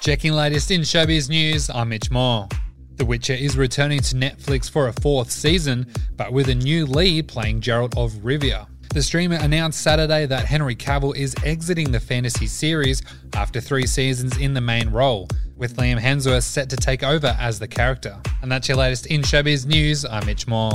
Checking latest in showbiz news, I'm Mitch Moore. The Witcher is returning to Netflix for a fourth season, but with a new lead playing Geralt of Rivia. The streamer announced Saturday that Henry Cavill is exiting the fantasy series after three seasons in the main role, with Liam Hemsworth set to take over as the character. And that's your latest in showbiz news. I'm Mitch Moore.